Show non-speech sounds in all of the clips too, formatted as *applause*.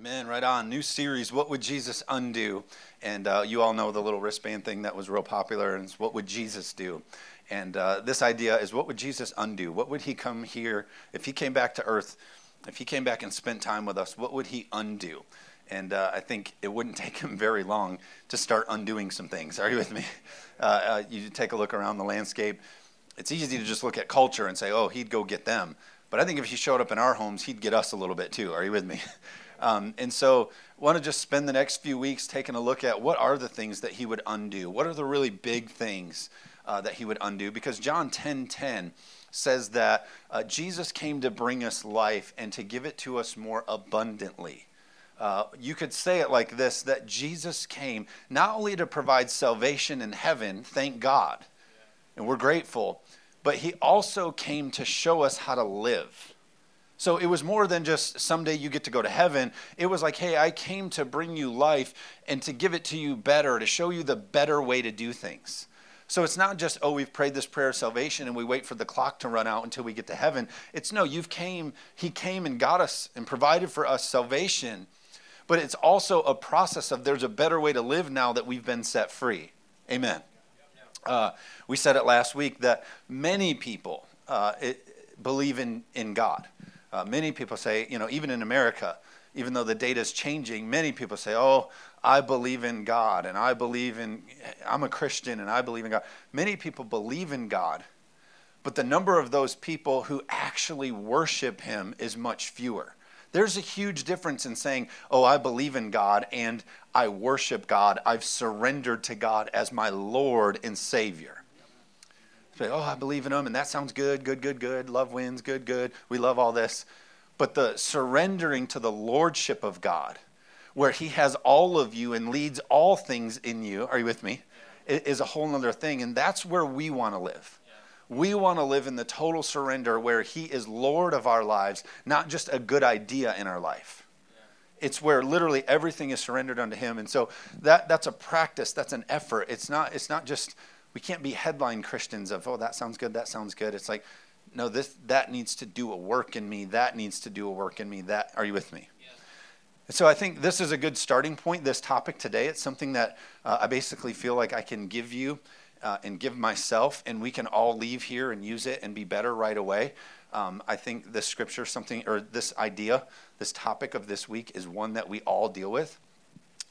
Amen. Right on. New series, What Would Jesus Undo? And uh, you all know the little wristband thing that was real popular, and it's What Would Jesus Do? And uh, this idea is what would Jesus undo? What would he come here, if he came back to earth, if he came back and spent time with us, what would he undo? And uh, I think it wouldn't *laughs* take him very long to start undoing some things. Are you with me? *laughs* Uh, uh, you take a look around the landscape. It's easy to just look at culture and say, oh, he'd go get them. But I think if he showed up in our homes, he'd get us a little bit too. Are you with me? *laughs* Um, and so, I want to just spend the next few weeks taking a look at what are the things that he would undo. What are the really big things uh, that he would undo? Because John 10 10 says that uh, Jesus came to bring us life and to give it to us more abundantly. Uh, you could say it like this that Jesus came not only to provide salvation in heaven, thank God, and we're grateful, but he also came to show us how to live. So it was more than just someday you get to go to heaven. It was like, hey, I came to bring you life and to give it to you better, to show you the better way to do things. So it's not just, oh, we've prayed this prayer of salvation and we wait for the clock to run out until we get to heaven. It's no, you've came, he came and got us and provided for us salvation. But it's also a process of there's a better way to live now that we've been set free. Amen. Uh, we said it last week that many people uh, it, believe in, in God. Uh, many people say, you know, even in America, even though the data is changing, many people say, oh, I believe in God and I believe in, I'm a Christian and I believe in God. Many people believe in God, but the number of those people who actually worship Him is much fewer. There's a huge difference in saying, oh, I believe in God and I worship God. I've surrendered to God as my Lord and Savior. Say, oh, I believe in him, and that sounds good, good, good, good. Love wins, good, good. We love all this. But the surrendering to the lordship of God, where he has all of you and leads all things in you, are you with me? Is a whole other thing. And that's where we want to live. We want to live in the total surrender where he is Lord of our lives, not just a good idea in our life it's where literally everything is surrendered unto him and so that that's a practice that's an effort it's not it's not just we can't be headline Christians of, oh, that sounds good, that sounds good. It's like, no, this that needs to do a work in me, that needs to do a work in me. That are you with me? Yeah. And so I think this is a good starting point, this topic today. It's something that uh, I basically feel like I can give you uh, and give myself, and we can all leave here and use it and be better right away. Um, I think this scripture, something, or this idea, this topic of this week is one that we all deal with.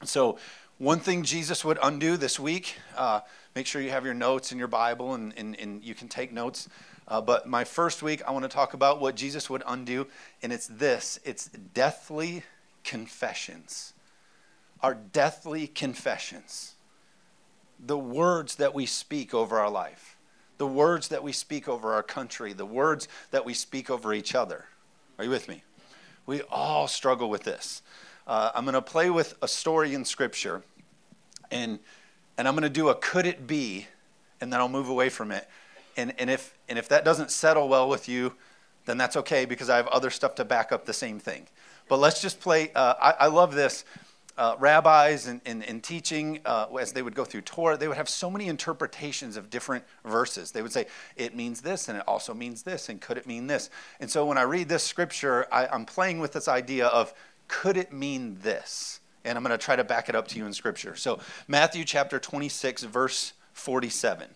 So, one thing Jesus would undo this week, uh, make sure you have your notes in your Bible and, and, and you can take notes. Uh, but my first week, I want to talk about what Jesus would undo, and it's this it's deathly confessions. Our deathly confessions. The words that we speak over our life, the words that we speak over our country, the words that we speak over each other. Are you with me? We all struggle with this. Uh, I'm going to play with a story in Scripture, and and I'm going to do a could it be, and then I'll move away from it. And, and, if, and if that doesn't settle well with you, then that's okay because I have other stuff to back up the same thing. But let's just play. Uh, I, I, love this. Uh, rabbis and, and, and teaching, uh, as they would go through Torah, they would have so many interpretations of different verses. They would say, it means this, and it also means this, and could it mean this? And so when I read this scripture, I, I'm playing with this idea of could it mean this? And I'm going to try to back it up to you in Scripture. So, Matthew chapter 26, verse 47.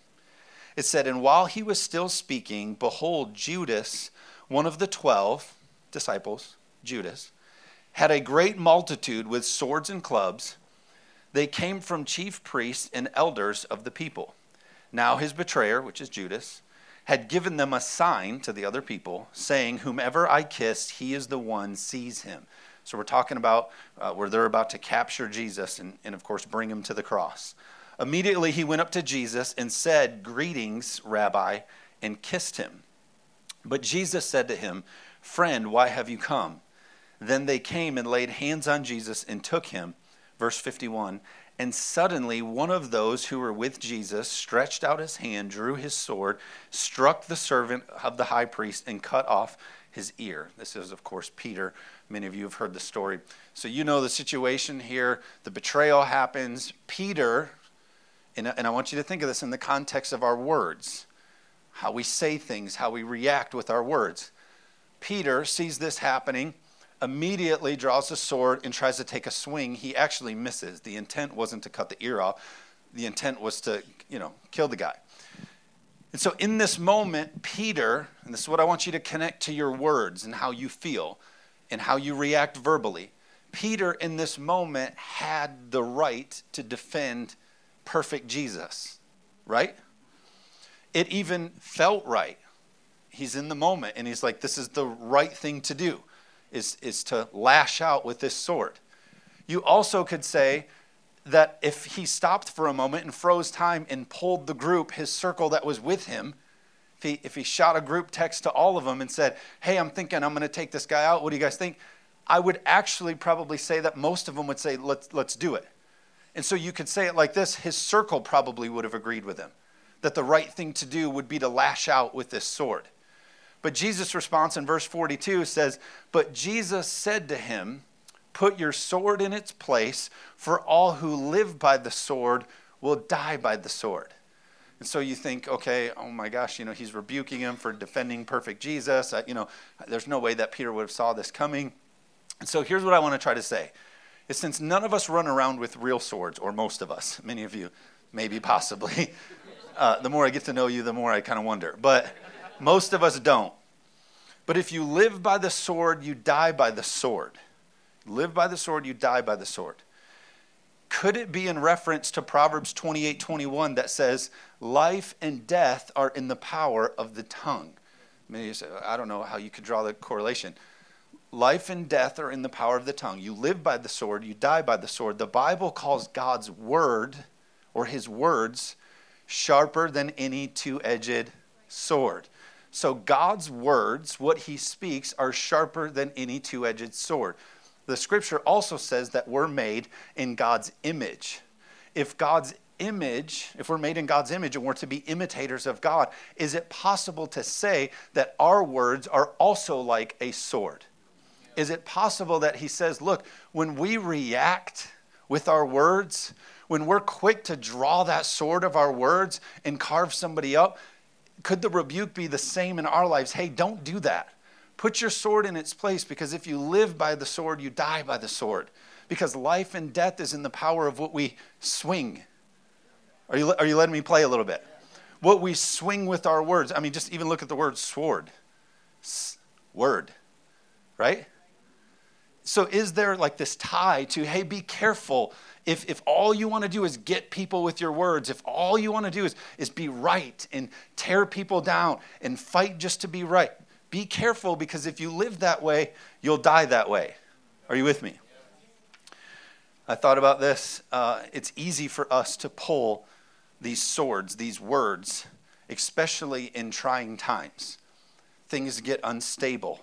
It said, And while he was still speaking, behold, Judas, one of the twelve disciples, Judas, had a great multitude with swords and clubs. They came from chief priests and elders of the people. Now his betrayer, which is Judas, had given them a sign to the other people, saying, Whomever I kiss, he is the one, seize him. So we're talking about uh, where they're about to capture Jesus and, and, of course, bring him to the cross. Immediately he went up to Jesus and said, Greetings, Rabbi, and kissed him. But Jesus said to him, Friend, why have you come? Then they came and laid hands on Jesus and took him. Verse 51 And suddenly one of those who were with Jesus stretched out his hand, drew his sword, struck the servant of the high priest, and cut off his ear. This is, of course, Peter. Many of you have heard the story. So you know the situation here. The betrayal happens. Peter, and I want you to think of this in the context of our words, how we say things, how we react with our words. Peter sees this happening. immediately draws a sword and tries to take a swing. He actually misses. The intent wasn't to cut the ear off, the intent was to, you know, kill the guy. And so, in this moment, Peter, and this is what I want you to connect to your words and how you feel and how you react verbally. Peter, in this moment, had the right to defend perfect Jesus, right? It even felt right. He's in the moment and he's like, this is the right thing to do, is, is to lash out with this sword. You also could say that if he stopped for a moment and froze time and pulled the group, his circle that was with him, he, if he shot a group text to all of them and said, Hey, I'm thinking I'm going to take this guy out. What do you guys think? I would actually probably say that most of them would say, Let's, let's do it. And so you could say it like this his circle probably would have agreed with him that the right thing to do would be to lash out with this sword. But Jesus' response in verse 42 says, But Jesus said to him, Put your sword in its place, for all who live by the sword will die by the sword. And so you think, okay, oh my gosh, you know, he's rebuking him for defending perfect Jesus. you know, there's no way that Peter would have saw this coming. And so here's what I want to try to say is since none of us run around with real swords, or most of us, many of you, maybe possibly, *laughs* uh, the more I get to know you, the more I kind of wonder. But most of us don't. But if you live by the sword, you die by the sword. Live by the sword, you die by the sword. Could it be in reference to Proverbs 28 21 that says, Life and death are in the power of the tongue? Maybe say, I don't know how you could draw the correlation. Life and death are in the power of the tongue. You live by the sword, you die by the sword. The Bible calls God's word or his words sharper than any two edged sword. So God's words, what he speaks, are sharper than any two edged sword. The scripture also says that we're made in God's image. If God's image, if we're made in God's image and we're to be imitators of God, is it possible to say that our words are also like a sword? is it possible that he says, look, when we react with our words, when we're quick to draw that sword of our words and carve somebody up, could the rebuke be the same in our lives? Hey, don't do that. Put your sword in its place because if you live by the sword, you die by the sword. Because life and death is in the power of what we swing. Are you, are you letting me play a little bit? What we swing with our words. I mean, just even look at the word sword. S- word, right? so is there like this tie to hey be careful if, if all you want to do is get people with your words if all you want to do is, is be right and tear people down and fight just to be right be careful because if you live that way you'll die that way are you with me i thought about this uh, it's easy for us to pull these swords these words especially in trying times. Things get unstable.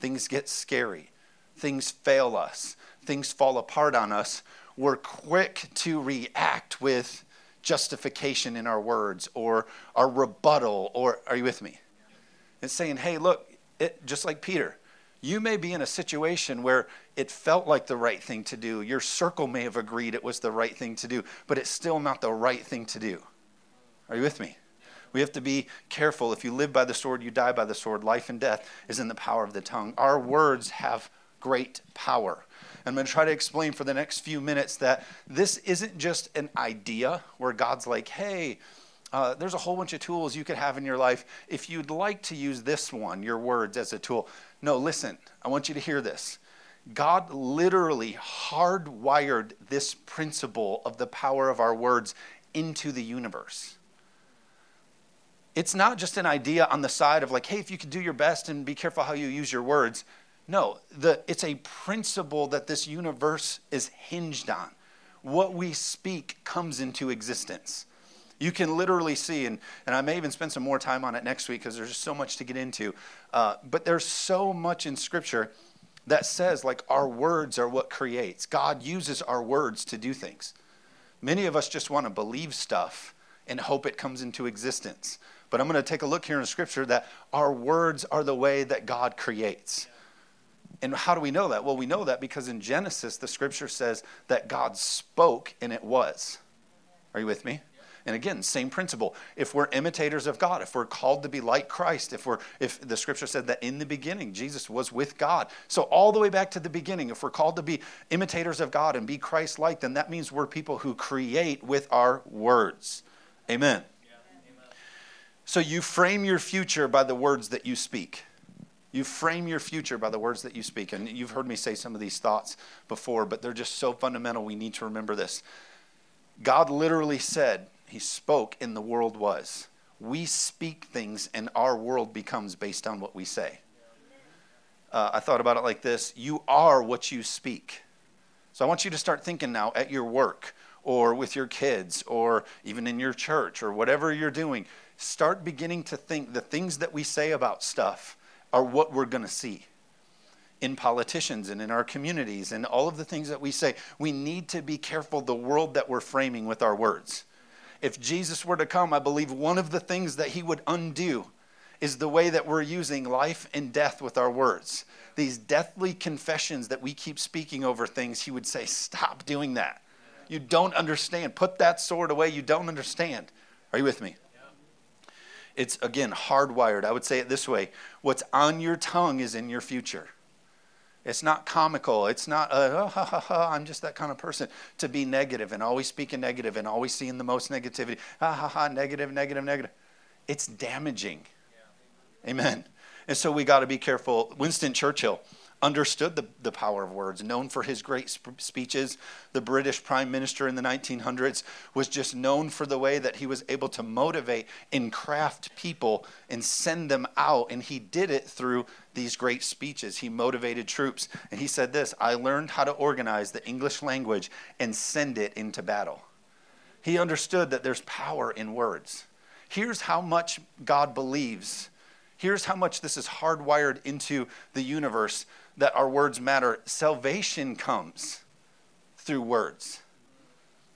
Things get scary. Things fail us, things fall apart on us, we're quick to react with justification in our words or our rebuttal or are you with me? It's saying, hey, look, it, just like Peter, you may be in a situation where it felt like the right thing to do. Your circle may have agreed it was the right thing to do, but it's still not the right thing to do. Are you with me? We have to be careful. If you live by the sword, you die by the sword. Life and death is in the power of the tongue. Our words have great power. I'm going to try to explain for the next few minutes that this isn't just an idea where God's like, hey, uh, there's a whole bunch of tools you could have in your life. If you'd like to use this one, your words, as a tool. No, listen, I want you to hear this. God literally hardwired this principle of the power of our words into the universe. It's not just an idea on the side of like, hey, if you could do your best and be careful how you use your words. No, the, it's a principle that this universe is hinged on. What we speak comes into existence. You can literally see, and, and I may even spend some more time on it next week because there's just so much to get into. Uh, but there's so much in Scripture that says, like, our words are what creates. God uses our words to do things. Many of us just want to believe stuff and hope it comes into existence. But I'm going to take a look here in Scripture that our words are the way that God creates. And how do we know that? Well, we know that because in Genesis, the scripture says that God spoke and it was. Are you with me? And again, same principle. If we're imitators of God, if we're called to be like Christ, if we're if the scripture said that in the beginning Jesus was with God. So all the way back to the beginning, if we're called to be imitators of God and be Christ-like, then that means we're people who create with our words. Amen. So you frame your future by the words that you speak. You frame your future by the words that you speak. And you've heard me say some of these thoughts before, but they're just so fundamental. We need to remember this. God literally said, He spoke, and the world was. We speak things, and our world becomes based on what we say. Uh, I thought about it like this You are what you speak. So I want you to start thinking now at your work or with your kids or even in your church or whatever you're doing. Start beginning to think the things that we say about stuff are what we're going to see in politicians and in our communities and all of the things that we say. We need to be careful the world that we're framing with our words. If Jesus were to come, I believe one of the things that he would undo is the way that we're using life and death with our words. These deathly confessions that we keep speaking over things, he would say, Stop doing that. You don't understand. Put that sword away. You don't understand. Are you with me? It's again hardwired. I would say it this way what's on your tongue is in your future. It's not comical. It's not, oh, ha, ha, ha, I'm just that kind of person to be negative and always speaking negative and always seeing the most negativity. Ha, ha, ha, negative, negative, negative. It's damaging. Yeah. Amen. And so we got to be careful. Winston Churchill, understood the, the power of words, known for his great sp- speeches. The British prime minister in the 1900s was just known for the way that he was able to motivate and craft people and send them out. And he did it through these great speeches. He motivated troops. And he said this I learned how to organize the English language and send it into battle. He understood that there's power in words. Here's how much God believes. Here's how much this is hardwired into the universe that our words matter. Salvation comes through words.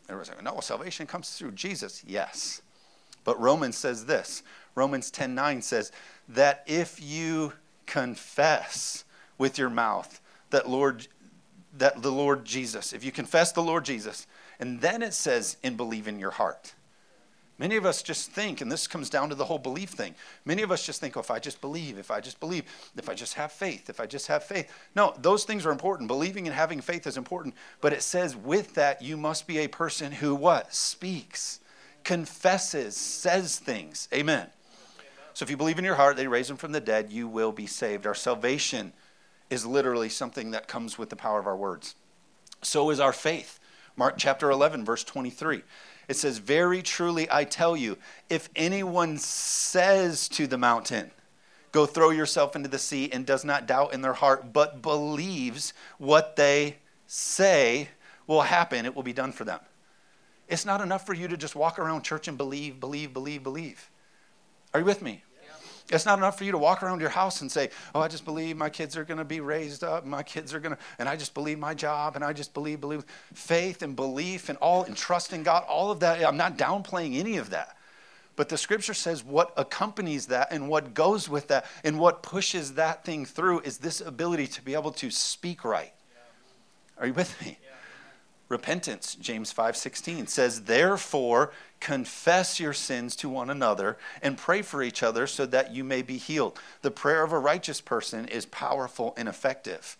Everyone's like, no, salvation comes through Jesus. Yes. But Romans says this Romans 10 9 says that if you confess with your mouth that Lord that the Lord Jesus, if you confess the Lord Jesus, and then it says and believe in your heart. Many of us just think, and this comes down to the whole belief thing. Many of us just think, oh, if I just believe, if I just believe, if I just have faith, if I just have faith. No, those things are important. Believing and having faith is important. But it says with that, you must be a person who what? Speaks, confesses, says things. Amen. So if you believe in your heart that they raise him from the dead, you will be saved. Our salvation is literally something that comes with the power of our words. So is our faith. Mark chapter 11, verse 23. It says, Very truly I tell you, if anyone says to the mountain, Go throw yourself into the sea, and does not doubt in their heart, but believes what they say will happen, it will be done for them. It's not enough for you to just walk around church and believe, believe, believe, believe. Are you with me? It's not enough for you to walk around your house and say, Oh, I just believe my kids are going to be raised up, my kids are going to, and I just believe my job, and I just believe, believe. Faith and belief and all, and trust in God, all of that. I'm not downplaying any of that. But the scripture says what accompanies that and what goes with that and what pushes that thing through is this ability to be able to speak right. Are you with me? Repentance. James 5:16 says therefore confess your sins to one another and pray for each other so that you may be healed. The prayer of a righteous person is powerful and effective.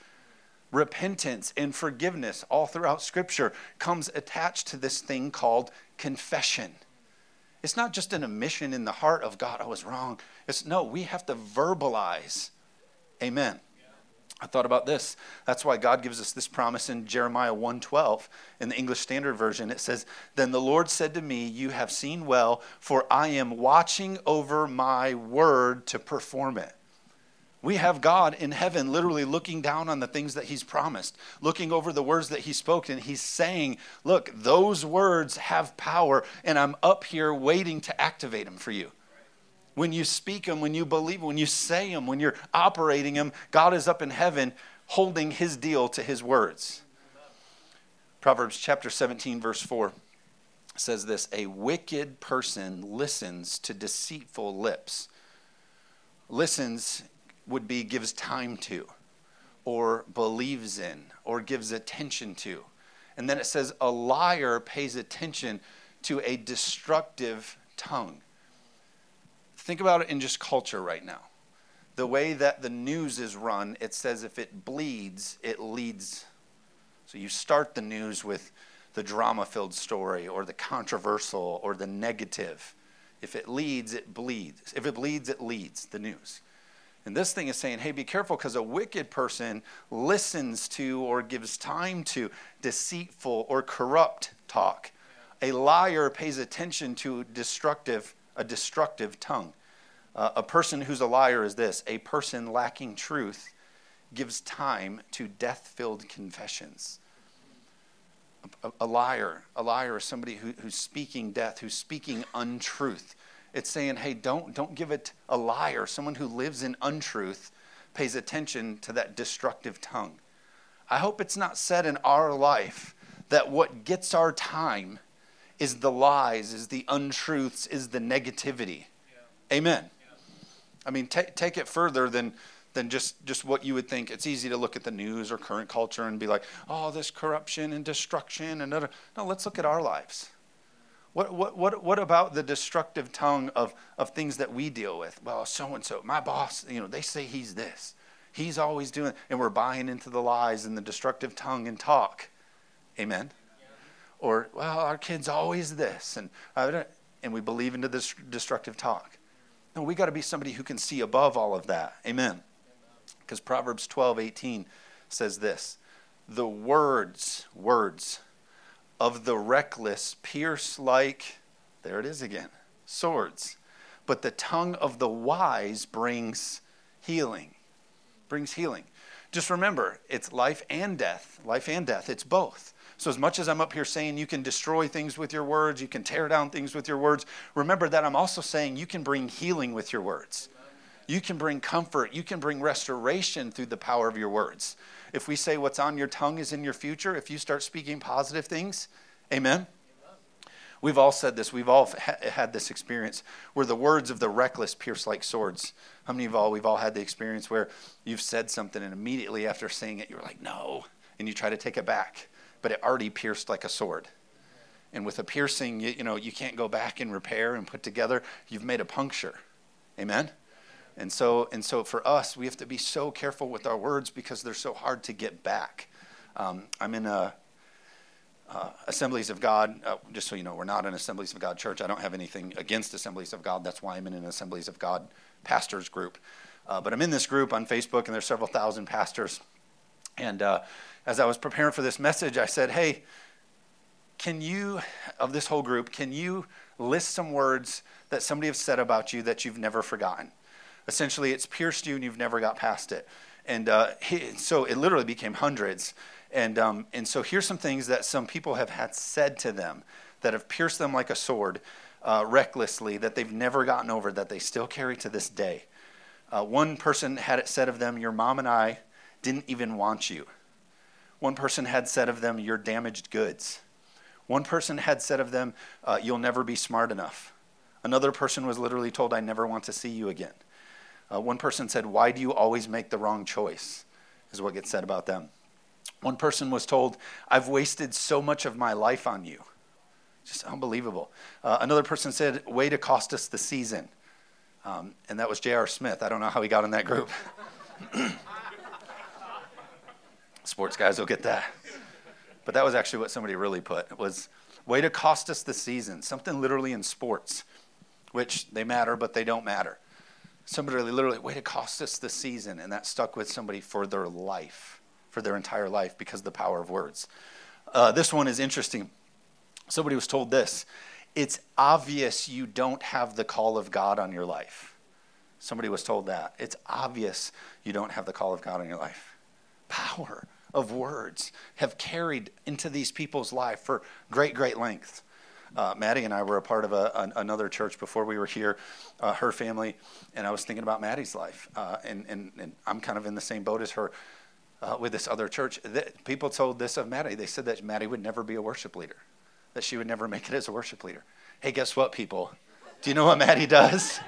Repentance and forgiveness all throughout scripture comes attached to this thing called confession. It's not just an admission in the heart of god i was wrong. It's no we have to verbalize amen I thought about this. That's why God gives us this promise in Jeremiah 1:12 in the English Standard Version. It says, "Then the Lord said to me, you have seen well, for I am watching over my word to perform it." We have God in heaven literally looking down on the things that he's promised, looking over the words that he spoke and he's saying, "Look, those words have power and I'm up here waiting to activate them for you." When you speak them, when you believe them, when you say them, when you're operating them, God is up in heaven holding his deal to his words. Proverbs chapter 17, verse 4 says this A wicked person listens to deceitful lips. Listens would be gives time to, or believes in, or gives attention to. And then it says, A liar pays attention to a destructive tongue. Think about it in just culture right now. The way that the news is run, it says if it bleeds, it leads. So you start the news with the drama filled story or the controversial or the negative. If it leads, it bleeds. If it bleeds, it leads the news. And this thing is saying, hey, be careful because a wicked person listens to or gives time to deceitful or corrupt talk. A liar pays attention to destructive, a destructive tongue. Uh, a person who's a liar is this a person lacking truth gives time to death filled confessions. A, a, liar, a liar is somebody who, who's speaking death, who's speaking untruth. It's saying, hey, don't, don't give it a liar. Someone who lives in untruth pays attention to that destructive tongue. I hope it's not said in our life that what gets our time is the lies, is the untruths, is the negativity. Yeah. Amen. Yeah. I mean, t- take it further than than just just what you would think. It's easy to look at the news or current culture and be like, "Oh, this corruption and destruction and other." No, let's look at our lives. What, what, what, what about the destructive tongue of, of things that we deal with? Well, so and so, my boss, you know, they say he's this. He's always doing, and we're buying into the lies and the destructive tongue and talk. Amen or well our kid's always this and uh, and we believe into this destructive talk. No we got to be somebody who can see above all of that. Amen. Because proverbs 12 18 says this the words words of the reckless pierce like there it is again swords but the tongue of the wise brings healing brings healing. Just remember it's life and death life and death it's both so, as much as I'm up here saying you can destroy things with your words, you can tear down things with your words, remember that I'm also saying you can bring healing with your words. You can bring comfort. You can bring restoration through the power of your words. If we say what's on your tongue is in your future, if you start speaking positive things, amen. We've all said this. We've all ha- had this experience where the words of the reckless pierce like swords. How many of all we've all had the experience where you've said something and immediately after saying it, you're like, no, and you try to take it back but it already pierced like a sword. And with a piercing, you, you know, you can't go back and repair and put together. You've made a puncture. Amen? And so, and so for us, we have to be so careful with our words because they're so hard to get back. Um, I'm in a, uh, Assemblies of God. Uh, just so you know, we're not an Assemblies of God church. I don't have anything against Assemblies of God. That's why I'm in an Assemblies of God pastors group. Uh, but I'm in this group on Facebook, and there's several thousand pastors. And uh, as I was preparing for this message, I said, hey, can you, of this whole group, can you list some words that somebody has said about you that you've never forgotten? Essentially, it's pierced you and you've never got past it. And uh, he, so it literally became hundreds. And, um, and so here's some things that some people have had said to them that have pierced them like a sword uh, recklessly that they've never gotten over that they still carry to this day. Uh, one person had it said of them, Your mom and I didn't even want you. One person had said of them, You're damaged goods. One person had said of them, uh, You'll never be smart enough. Another person was literally told, I never want to see you again. Uh, one person said, Why do you always make the wrong choice? is what gets said about them. One person was told, I've wasted so much of my life on you. Just unbelievable. Uh, another person said, Way to cost us the season. Um, and that was J.R. Smith. I don't know how he got in that group. *laughs* Sports guys will get that. But that was actually what somebody really put. It was way to cost us the season. Something literally in sports, which they matter, but they don't matter. Somebody literally, way to cost us the season. And that stuck with somebody for their life, for their entire life, because of the power of words. Uh, this one is interesting. Somebody was told this it's obvious you don't have the call of God on your life. Somebody was told that. It's obvious you don't have the call of God on your life. Power of words have carried into these people's life for great, great length. Uh, Maddie and I were a part of a, an, another church before we were here, uh, her family, and I was thinking about Maddie's life. Uh, and, and, and, I'm kind of in the same boat as her uh, with this other church. People told this of Maddie. They said that Maddie would never be a worship leader, that she would never make it as a worship leader. Hey, guess what, people? Do you know what Maddie does?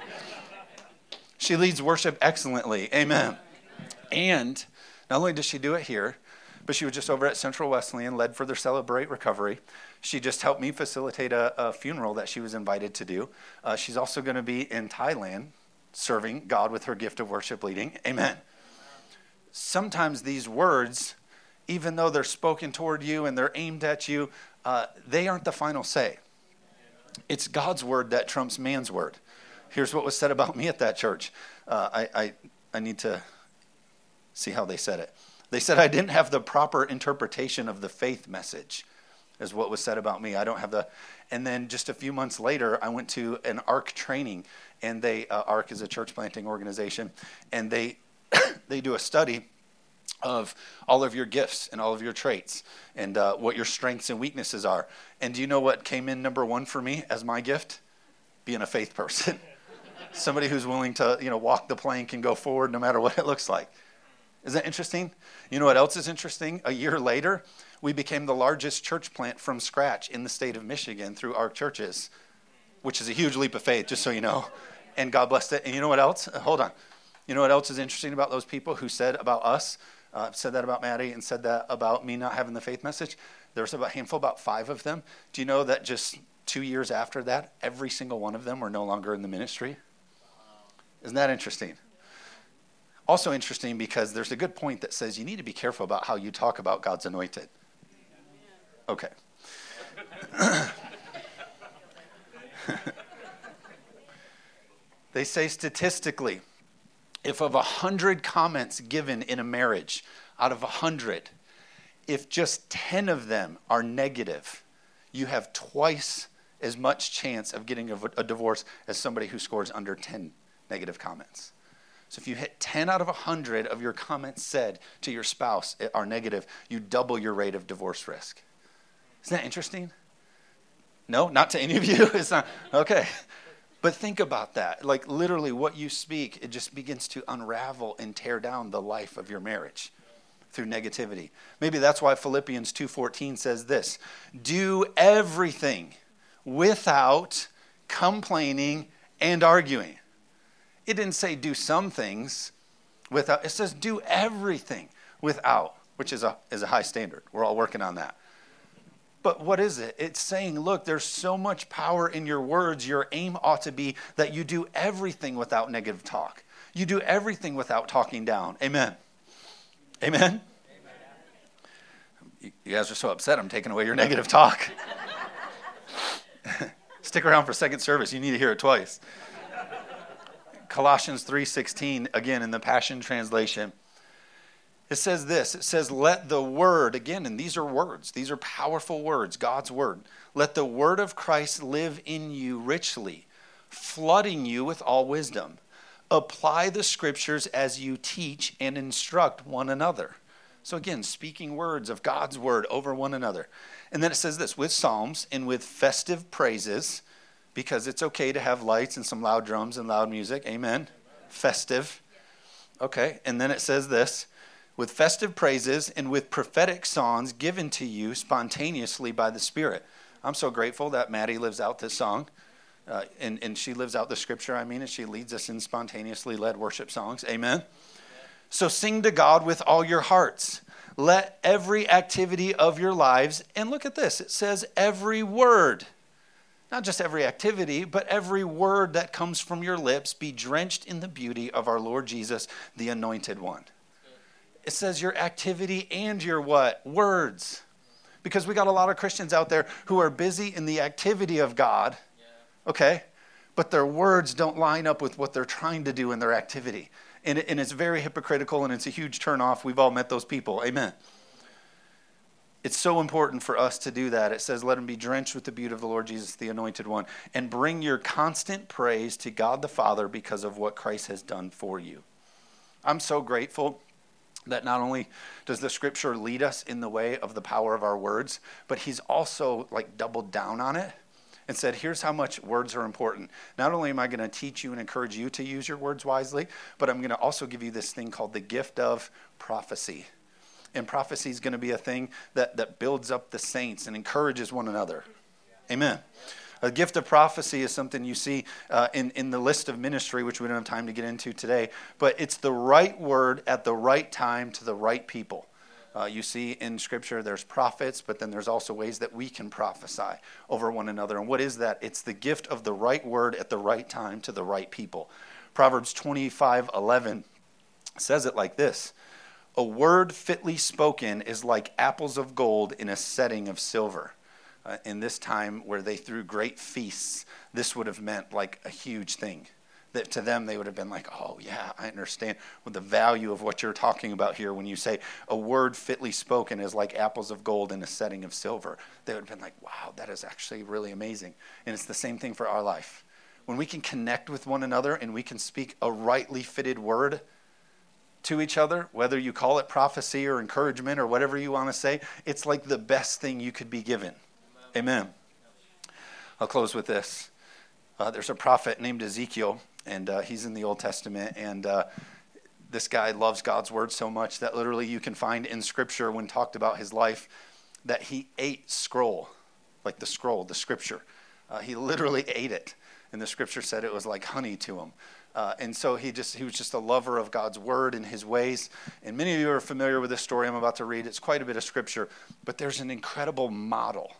She leads worship excellently. Amen. And not only does she do it here, but she was just over at Central Wesleyan, led for their Celebrate Recovery. She just helped me facilitate a, a funeral that she was invited to do. Uh, she's also going to be in Thailand serving God with her gift of worship leading. Amen. Sometimes these words, even though they're spoken toward you and they're aimed at you, uh, they aren't the final say. It's God's word that trumps man's word. Here's what was said about *laughs* me at that church. Uh, I, I, I need to see how they said it. They said I didn't have the proper interpretation of the faith message, is what was said about me. I don't have the. And then just a few months later, I went to an ARC training, and they uh, ARC is a church planting organization, and they *coughs* they do a study of all of your gifts and all of your traits and uh, what your strengths and weaknesses are. And do you know what came in number one for me as my gift? Being a faith person. *laughs* Somebody who's willing to, you know, walk the plank and go forward no matter what it looks like. Is that interesting? You know what else is interesting? A year later, we became the largest church plant from scratch in the state of Michigan through our churches, which is a huge leap of faith, just so you know. And God blessed it. And you know what else? Hold on. You know what else is interesting about those people who said about us? uh, said that about Maddie and said that about me not having the faith message. There was about a handful, about five of them. Do you know that just two years after that, every single one of them were no longer in the ministry? Isn't that interesting? Also interesting because there's a good point that says you need to be careful about how you talk about God's anointed. Okay. *laughs* they say statistically, if of a hundred comments given in a marriage, out of a hundred, if just 10 of them are negative, you have twice as much chance of getting a, a, divorce as somebody who scores under 10 negative comments. So if you hit 10 out of 100 of your comments said to your spouse are negative, you double your rate of divorce risk. Isn't that interesting? No, not to any of you. *laughs* It's not. Okay. But think about that. Like literally what you speak, it just begins to unravel and tear down the life of your marriage through negativity. Maybe that's why Philippians 2:14 says this, "Do everything without complaining and arguing." It didn't say do some things without. It says do everything without, which is a is a high standard. We're all working on that. But what is it? It's saying, look, there's so much power in your words. Your aim ought to be that you do everything without negative talk. You do everything without talking down. Amen. Amen. Amen. You guys are so upset I'm taking away your negative talk. *laughs* Stick around for second service. You need to hear it twice. Colossians 3:16 again in the Passion translation. It says this it says, Let the word, again, and these are words, these are powerful words, God's word. Let the word of Christ live in you richly, flooding you with all wisdom. Apply the scriptures as you teach and instruct one another. So, again, speaking words of God's word over one another. And then it says this with psalms and with festive praises, because it's okay to have lights and some loud drums and loud music. Amen. Festive. Okay. And then it says this with festive praises and with prophetic songs given to you spontaneously by the Spirit. I'm so grateful that Maddie lives out this song. Uh, and, and she lives out the scripture, I mean, and she leads us in spontaneously led worship songs. Amen. So sing to God with all your hearts. Let every activity of your lives, and look at this, it says every word, not just every activity, but every word that comes from your lips be drenched in the beauty of our Lord Jesus, the anointed one it says your activity and your what? Words. Because we got a lot of Christians out there who are busy in the activity of God, okay? But their words don't line up with what they're trying to do in their activity. And, and it's very hypocritical and it's a huge turnoff. We've all met those people. Amen. It's so important for us to do that. It says, Let him be drenched with the beauty of the Lord Jesus, the anointed one, and bring your constant praise to God the Father because of what Christ has done for you. I'm so grateful that not only does the scripture lead us in the way of the power of our words, but he's also like doubled down on it and said, here's how much words are important. Not only am I going to teach you and encourage you to use your words wisely, but I'm going to also give you this thing called the gift of prophecy. And prophecy is going to be a thing that, that builds up the saints and encourages one another. Amen. A gift of prophecy is something you see uh, in, in the list of ministry, which we don't have time to get into today, but it's the right word at the right time to the right people. Uh, you see in Scripture, there's prophets, but then there's also ways that we can prophesy over one another. And what is that? It's the gift of the right word at the right time to the right people. Proverbs 25 11 says it like this A word fitly spoken is like apples of gold in a setting of silver. Uh, in this time where they threw great feasts, this would have meant like a huge thing that to them they would have been like, oh, yeah, I understand what the value of what you're talking about here when you say a word fitly spoken is like apples of gold in a setting of silver. They would have been like, wow, that is actually really amazing. And it's the same thing for our life. When we can connect with one another and we can speak a rightly fitted word to each other, whether you call it prophecy or encouragement or whatever you want to say, it's like the best thing you could be given. Amen. Amen. I'll close with this. Uh, there's a prophet named Ezekiel and uh, he's in the Old Testament. And uh, this guy loves God's word so much that literally you can find in Scripture when talked about his life that he ate scroll, like the scroll, the Scripture. Uh, he literally *laughs* ate it, and the Scripture said it was like honey to him. Uh, and so he just he was just a lover of God's word and his ways. And many of you are familiar with this story I'm about to read. It's quite a bit of scripture, but there's an incredible model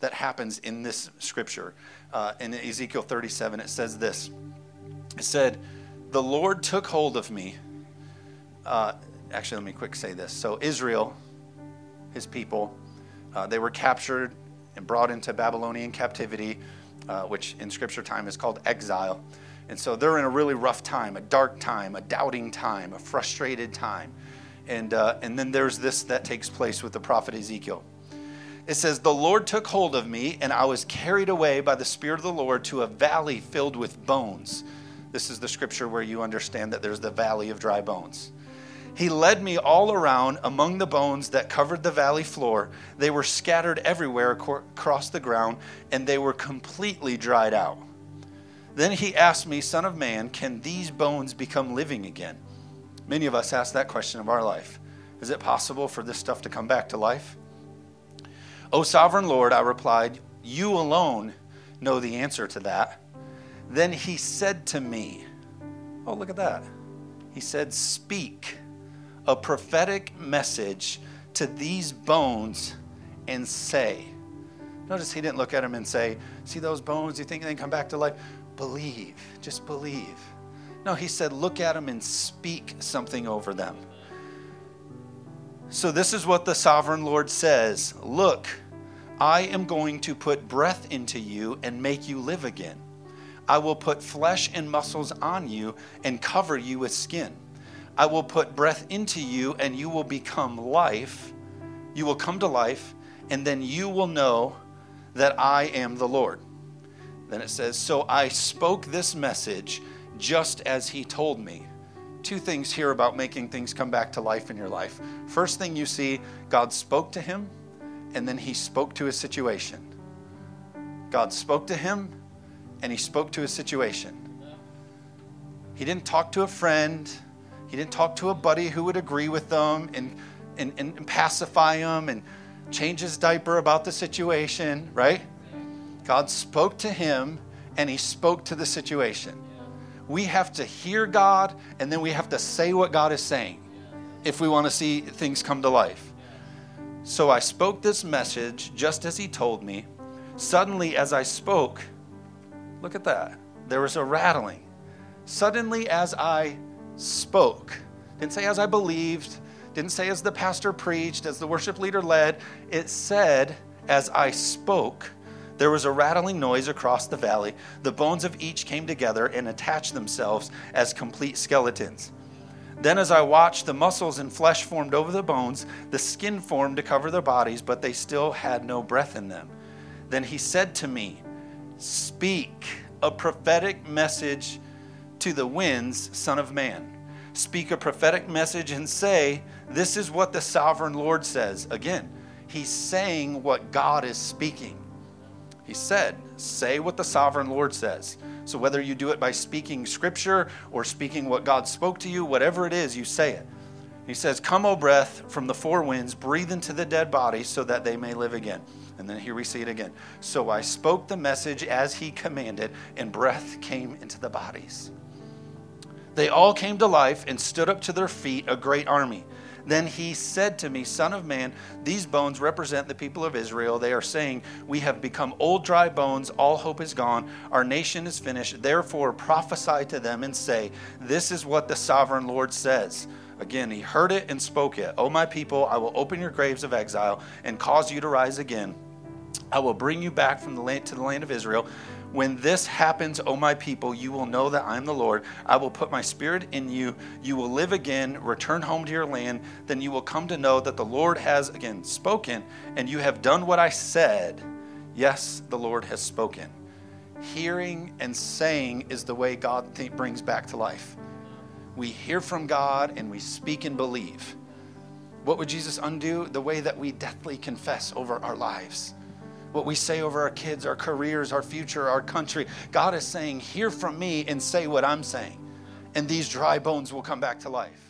that happens in this scripture. Uh, in Ezekiel 37, it says this. It said, The Lord took hold of me. Uh, actually, let me quick say this. So, Israel, his people, uh, they were captured and brought into Babylonian captivity, uh, which in scripture time is called exile. And so they're in a really rough time, a dark time, a doubting time, a frustrated time. And, uh, and then there's this that takes place with the prophet Ezekiel. It says, The Lord took hold of me, and I was carried away by the Spirit of the Lord to a valley filled with bones. This is the scripture where you understand that there's the valley of dry bones. He led me all around among the bones that covered the valley floor. They were scattered everywhere across the ground, and they were completely dried out. Then he asked me, Son of man, can these bones become living again? Many of us ask that question of our life. Is it possible for this stuff to come back to life? O sovereign Lord, I replied, You alone know the answer to that. Then he said to me, Oh, look at that. He said, Speak a prophetic message to these bones and say, Notice he didn't look at him and say, See those bones? You think they can come back to life? Believe. Just believe. No, he said, Look at them and speak something over them. So, this is what the sovereign Lord says Look, I am going to put breath into you and make you live again. I will put flesh and muscles on you and cover you with skin. I will put breath into you and you will become life. You will come to life, and then you will know that I am the Lord. Then it says, So I spoke this message just as he told me. Two things here about making things come back to life in your life. First thing you see, God spoke to him, and then he spoke to his situation. God spoke to him, and he spoke to his situation. He didn't talk to a friend, he didn't talk to a buddy who would agree with them and, and, and pacify him and change his diaper about the situation, right? God spoke to him and he spoke to the situation. We have to hear God and then we have to say what God is saying if we want to see things come to life. So I spoke this message just as he told me. Suddenly, as I spoke, Look at that. There was a rattling. Suddenly, as I spoke, didn't say as I believed, didn't say as the pastor preached, as the worship leader led. It said, as I spoke, there was a rattling noise across the valley. The bones of each came together and attached themselves as complete skeletons. Then, as I watched, the muscles and flesh formed over the bones, the skin formed to cover their bodies, but they still had no breath in them. Then he said to me, Speak a prophetic message to the winds, Son of Man. Speak a prophetic message and say, This is what the sovereign Lord says. Again, he's saying what God is speaking. He said, Say what the sovereign Lord says. So whether you do it by speaking scripture or speaking what God spoke to you, whatever it is, you say it. He says, Come, O breath, from the four winds, breathe into the dead bodies so that they may live again. And then here we see it again. So I spoke the message as he commanded, and breath came into the bodies. They all came to life and stood up to their feet, a great army. Then he said to me, Son of man, these bones represent the people of Israel. They are saying, We have become old dry bones, all hope is gone, our nation is finished. Therefore prophesy to them and say, This is what the sovereign Lord says. Again, he heard it and spoke it. O my people, I will open your graves of exile and cause you to rise again. I will bring you back from the land to the land of Israel when this happens, O my people, you will know that I am the Lord. I will put my spirit in you. You will live again, return home to your land. Then you will come to know that the Lord has again spoken, and you have done what I said. Yes, the Lord has spoken. Hearing and saying is the way God th- brings back to life. We hear from God and we speak and believe. What would Jesus undo? The way that we deathly confess over our lives what we say over our kids, our careers, our future, our country. God is saying, Hear from me and say what I'm saying. And these dry bones will come back to life.